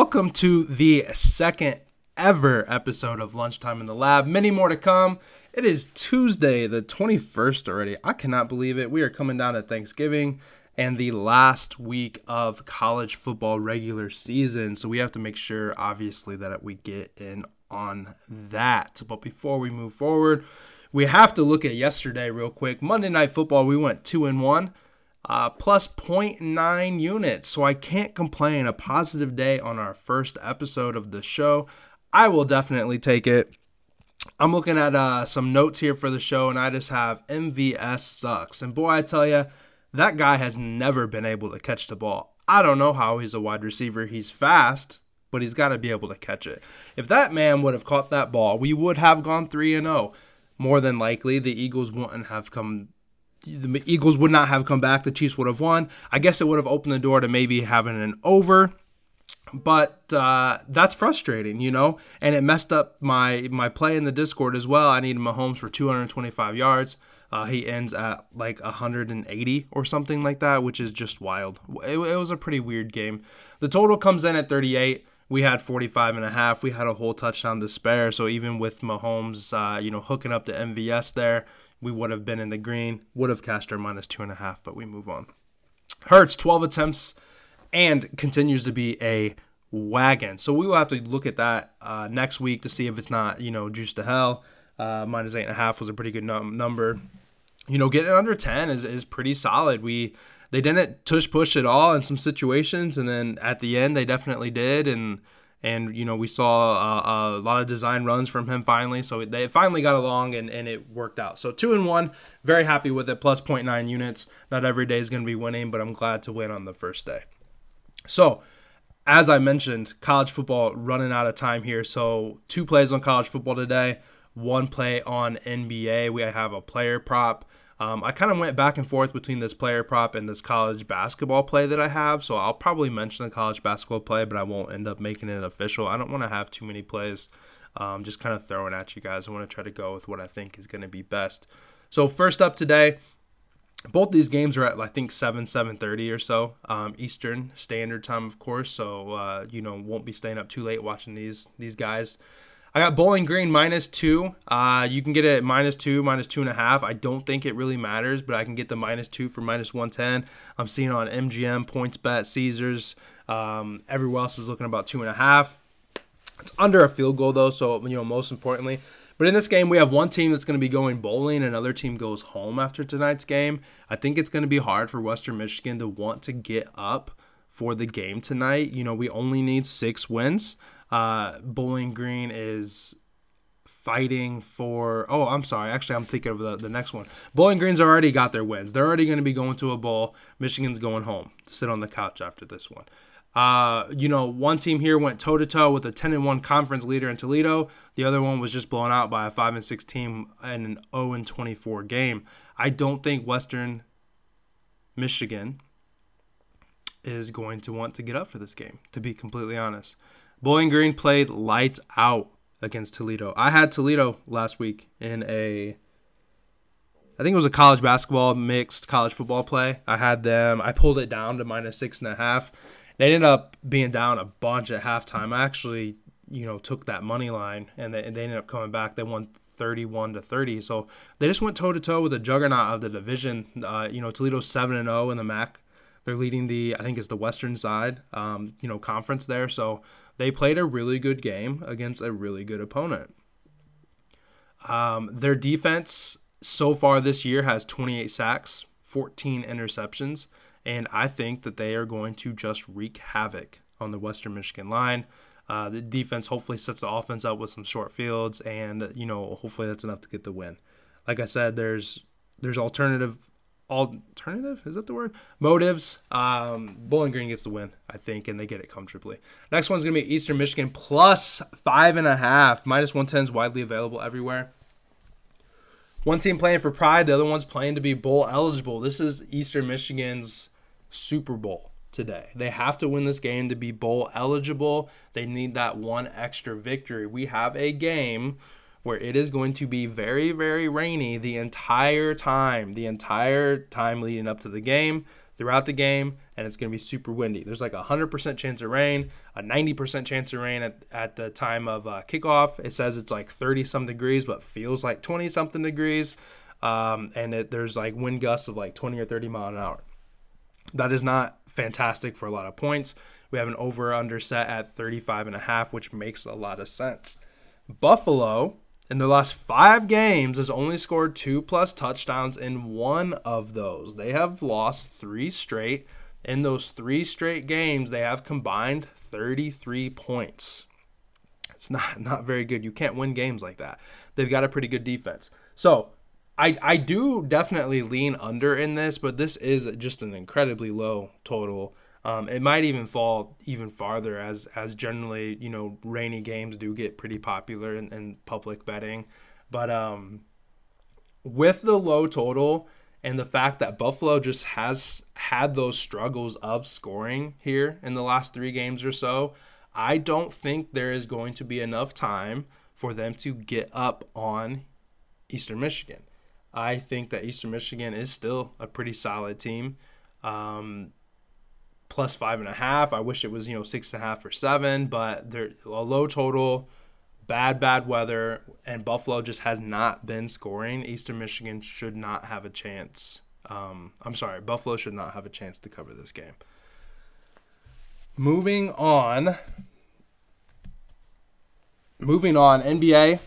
Welcome to the second ever episode of Lunchtime in the Lab. Many more to come. It is Tuesday, the 21st already. I cannot believe it. We are coming down to Thanksgiving and the last week of college football regular season. So we have to make sure, obviously, that we get in on that. But before we move forward, we have to look at yesterday real quick. Monday Night Football, we went 2 and 1 uh, plus 0.9 units. So I can't complain. A positive day on our first episode of the show. I will definitely take it. I'm looking at uh, some notes here for the show, and I just have MVS sucks. And boy, I tell you, that guy has never been able to catch the ball. I don't know how he's a wide receiver. He's fast, but he's got to be able to catch it. If that man would have caught that ball, we would have gone 3 and 0. More than likely, the Eagles wouldn't have come the Eagles would not have come back. The Chiefs would have won. I guess it would have opened the door to maybe having an over, but uh, that's frustrating, you know. And it messed up my my play in the Discord as well. I needed Mahomes for 225 yards. Uh, he ends at like 180 or something like that, which is just wild. It, it was a pretty weird game. The total comes in at 38 we had 45 and a half. We had a whole touchdown to spare. So even with Mahomes, uh, you know, hooking up to MVS there, we would have been in the green, would have cashed our minus two and a half, but we move on. Hurts, 12 attempts and continues to be a wagon. So we will have to look at that uh, next week to see if it's not, you know, juice to hell. Uh, minus eight and a half was a pretty good num- number. You know, getting under 10 is, is pretty solid. We they didn't tush push at all in some situations, and then at the end they definitely did. And and you know we saw a, a, lot of design runs from him finally. So they finally got along and, and it worked out. So two and one very happy with it plus 0.9 units. Not every day is going to be winning but i'm glad to win on the first day. So as i mentioned college football running out of time here. So two plays on college football today one play on nba we have a player prop um, I kind of went back and forth between this player prop and this college basketball play that I have, so I'll probably mention the college basketball play, but I won't end up making it official. I don't want to have too many plays, um, just kind of throwing at you guys. I want to try to go with what I think is going to be best. So first up today, both these games are at I think seven seven thirty or so um, Eastern Standard Time, of course. So uh, you know won't be staying up too late watching these these guys. I got Bowling Green minus two. Uh, you can get it minus two, minus two and a half. I don't think it really matters, but I can get the minus two for minus 110. I'm seeing on MGM, Points Bet, Caesars. Um, everywhere else is looking about two and a half. It's under a field goal, though, so, you know, most importantly. But in this game, we have one team that's going to be going bowling, another team goes home after tonight's game. I think it's going to be hard for Western Michigan to want to get up for the game tonight. You know, we only need six wins. Uh, Bowling Green is fighting for. Oh, I'm sorry. Actually, I'm thinking of the, the next one. Bowling Green's already got their wins. They're already going to be going to a bowl. Michigan's going home to sit on the couch after this one. Uh, you know, one team here went toe to toe with a 10 and 1 conference leader in Toledo. The other one was just blown out by a 5 and 6 team in an 0 and 24 game. I don't think Western Michigan is going to want to get up for this game, to be completely honest. Bowling Green played lights out against Toledo. I had Toledo last week in a I think it was a college basketball mixed college football play. I had them. I pulled it down to minus six and a half. They ended up being down a bunch at halftime. I actually, you know, took that money line and they, and they ended up coming back. They won 31 to 30. So they just went toe to toe with the juggernaut of the division. Uh, you know, Toledo's 7 and 0 in the MAC. They're leading the, I think it's the Western side, um, you know, conference there. So they played a really good game against a really good opponent. Um, their defense so far this year has 28 sacks, 14 interceptions, and I think that they are going to just wreak havoc on the Western Michigan line. Uh, the defense hopefully sets the offense up with some short fields, and you know hopefully that's enough to get the win. Like I said, there's there's alternative alternative? Is that the word? Motives. Um bowling green gets the win i think and they get it comfortably. Next one's gonna be eastern michigan plus five and a half. Minus 110 is widely available everywhere. One team playing for pride the other one's playing to be bowl eligible. This is eastern michigan's super bowl today. They have to win this game to be bowl eligible. They need that one extra victory. We have a game where it is going to be very, very rainy the entire time, the entire time leading up to the game. throughout the game, and it's going to be super windy. There's like a 100% chance of rain, a 90% chance of rain at, at the time of uh, kickoff. It says it's like 30 some degrees, but feels like 20 something degrees. Um, and it, there's like wind gusts of like 20 or 30 mile an hour. That is not fantastic for a lot of points. We have an over under set at 35 and a half, which makes a lot of sense. Buffalo in their last five games has only scored two plus touchdowns in one of those. They have lost three straight. In those three straight games, they have combined 33 points. It's not not very good. You can't win games like that. They've got a pretty good defense. So I I do definitely lean under in this, but this is just an incredibly low total. Um, it might even fall even farther as as generally you know rainy games do get pretty popular in, in public betting, but um, with the low total and the fact that Buffalo just has had those struggles of scoring here in the last three games or so, I don't think there is going to be enough time for them to get up on Eastern Michigan. I think that Eastern Michigan is still a pretty solid team. Um, plus five and a half. I wish it was, you know, six and a half or seven, but they're a low total, bad, bad weather, and Buffalo just has not been scoring. Eastern Michigan should not have a chance. Um, I'm sorry, Buffalo should not have a chance to cover this game. Moving on. Moving on, NBA.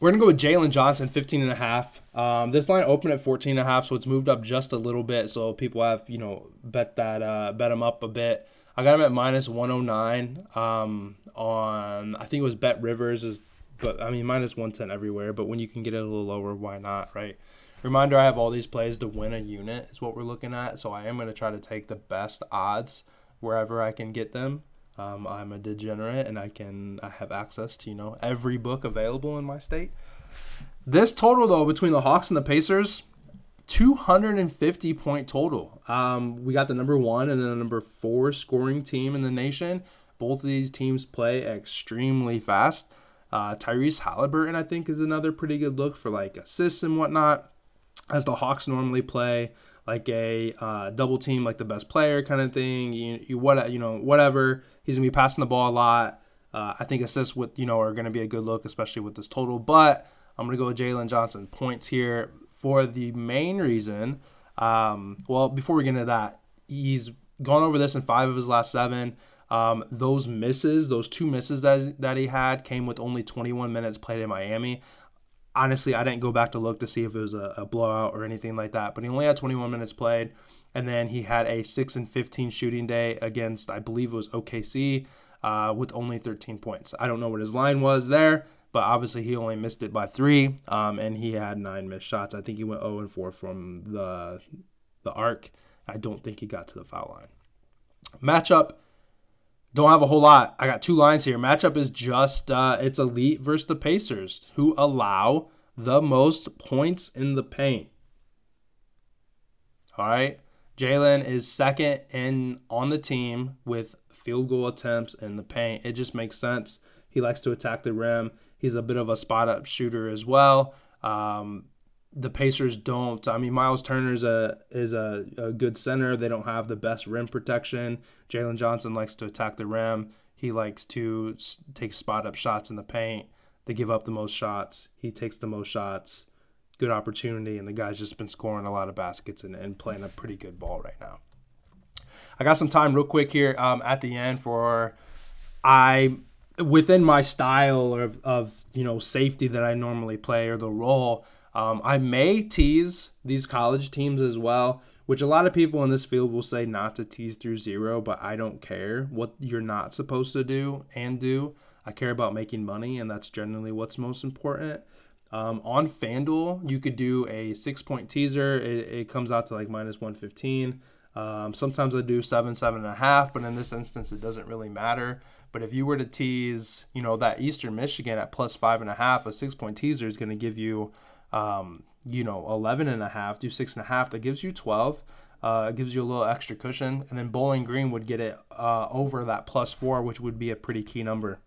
We're going to go with Jalen Johnson, 15 and a half. Um, this line opened at 14 and a half, so it's moved up just a little bit. So people have, you know, bet that, uh, bet him up a bit. I got him at minus 109 um, on, I think it was Bet Rivers, is, but I mean, minus 110 everywhere. But when you can get it a little lower, why not, right? Reminder I have all these plays to win a unit, is what we're looking at. So I am going to try to take the best odds wherever I can get them. Um, I'm a degenerate and I can I have access to you know every book available in my state. This total though between the Hawks and the Pacers, 250 point total. Um, we got the number one and the number four scoring team in the nation. Both of these teams play extremely fast. Uh, Tyrese Halliburton I think is another pretty good look for like assists and whatnot, as the Hawks normally play like a uh, double team, like the best player kind of thing. You, you what you know whatever. He's gonna be passing the ball a lot. Uh, I think assists with you know are gonna be a good look, especially with this total. But I'm gonna go with Jalen Johnson points here for the main reason. Um, well, before we get into that, he's gone over this in five of his last seven. Um, those misses, those two misses that, that he had, came with only 21 minutes played in Miami honestly, I didn't go back to look to see if it was a, a, blowout or anything like that. But he only had 21 minutes played, and then he had a six and 15 shooting day against, I believe it was OKC, uh, with only 13 points. I don't know what his line was there, but obviously he only missed it by three, um, and he had nine missed shots. I think he went 0 and 4 from the the arc. I don't think he got to the foul line. Matchup don't have a whole lot. I got two lines here. Matchup is just uh, it's elite versus the Pacers, who allow the most points in the paint. All right, Jalen is second in on the team with field goal attempts in the paint. It just makes sense. He likes to attack the rim. He's a bit of a spot up shooter as well. Um, the Pacers don't. I mean, Miles Turner is a is a, a good center. They don't have the best rim protection. Jalen Johnson likes to attack the rim. He likes to take spot up shots in the paint. They give up the most shots. He takes the most shots. Good opportunity, and the guy's just been scoring a lot of baskets and, and playing a pretty good ball right now. I got some time real quick here um, at the end for I within my style of, of you know safety that I normally play or the role. Um, I may tease these college teams as well, which a lot of people in this field will say not to tease through zero, but I don't care what you're not supposed to do and do. I care about making money, and that's generally what's most important. Um, on FanDuel, you could do a six point teaser. It, it comes out to like minus 115. Um, sometimes I do seven, seven and a half, but in this instance, it doesn't really matter. But if you were to tease, you know, that Eastern Michigan at plus five and a half, a six point teaser is going to give you um, you know, 11 and a half, do six and a half, that gives you 12. Uh, gives you a little extra cushion. And then Bowling Green would get it uh, over that plus four, which would be a pretty key number.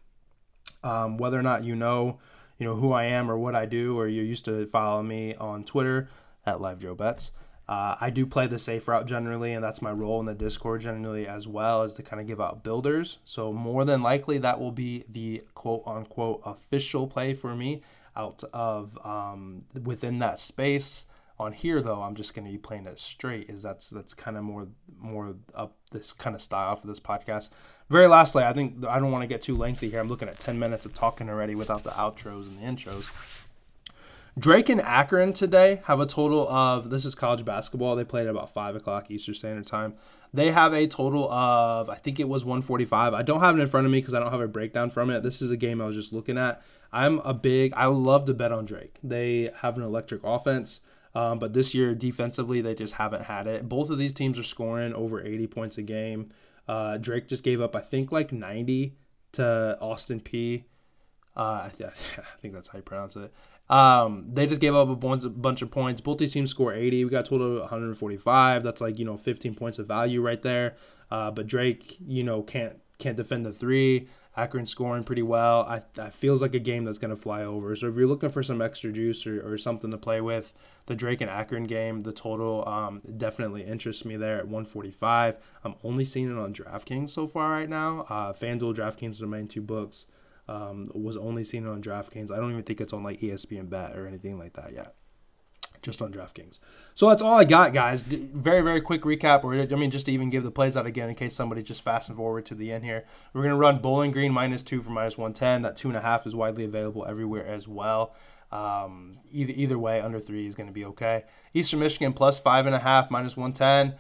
Um, whether or not you know, you know who I am or what I do, or you're used to follow me on Twitter at Live Joe Bets. Uh, I do play the safe route generally, and that's my role in the Discord generally as well, is to kind of give out builders. So more than likely, that will be the quote unquote official play for me out of um, within that space. On here though, I'm just going to be playing it straight. Is that's that's kind of more more up this kind of style for this podcast. Very lastly, I think I don't want to get too lengthy here. I'm looking at 10 minutes of talking already without the outros and the intros. Drake and Akron today have a total of this is college basketball. They played at about five o'clock Eastern Standard Time. They have a total of I think it was 145. I don't have it in front of me because I don't have a breakdown from it. This is a game I was just looking at. I'm a big I love to bet on Drake. They have an electric offense. Um, but this year defensively they just haven't had it. Both of these teams are scoring over 80 points a game. Uh, Drake just gave up I think like 90 to Austin Peay. Uh, I, th- I think that's how you pronounce it. Um, they just gave up a bunch, a bunch of points. Both these teams score 80. We got total 145. That's like you know 15 points of value right there. Uh, but Drake, you know, can't can't defend the three. Akron scoring pretty well. I that feels like a game that's gonna fly over. So if you're looking for some extra juice or, or something to play with, the Drake and Akron game, the total um, definitely interests me there at 145. I'm only seeing it on DraftKings so far right now. Uh, FanDuel, DraftKings are the main two books um, was only seen on DraftKings. I don't even think it's on like ESPN Bet or anything like that yet. Just on DraftKings. So that's all I got, guys. Very, very quick recap. Or I mean, just to even give the plays out again in case somebody just fast forward to the end here. We're gonna run Bowling Green minus two for minus one ten. That two and a half is widely available everywhere as well. Um, either either way, under three is gonna be okay. Eastern Michigan plus five and a half minus one ten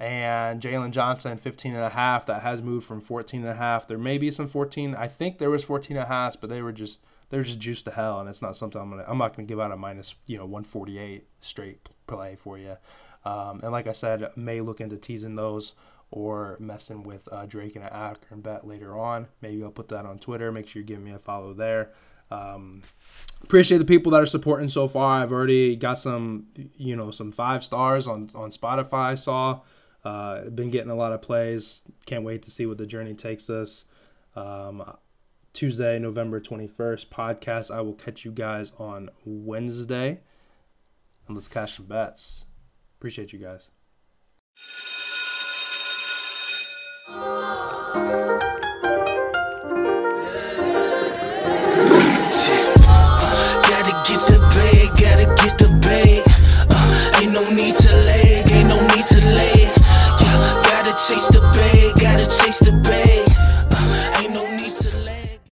and Jalen Johnson 15 and a half that has moved from 14 and a half there may be some 14 I think there was 14 and a half but they were just they're just juiced to hell and it's not something I'm gonna I'm not gonna give out a minus you know 148 straight play for you um, and like I said may look into teasing those or messing with uh, Drake and an Akron bet later on. Maybe I'll put that on Twitter. Make sure you give me a follow there. Um, appreciate the people that are supporting so far. I've already got some you know some five stars on on Spotify saw. Uh, been getting a lot of plays. Can't wait to see what the journey takes us. Um, Tuesday, November 21st podcast. I will catch you guys on Wednesday. And let's cash some bets. Appreciate you guys. Gotta get the bag, gotta get the bag. Uh, ain't no need to lag, ain't no need to lag. Yeah, gotta chase the bag, gotta chase the bag.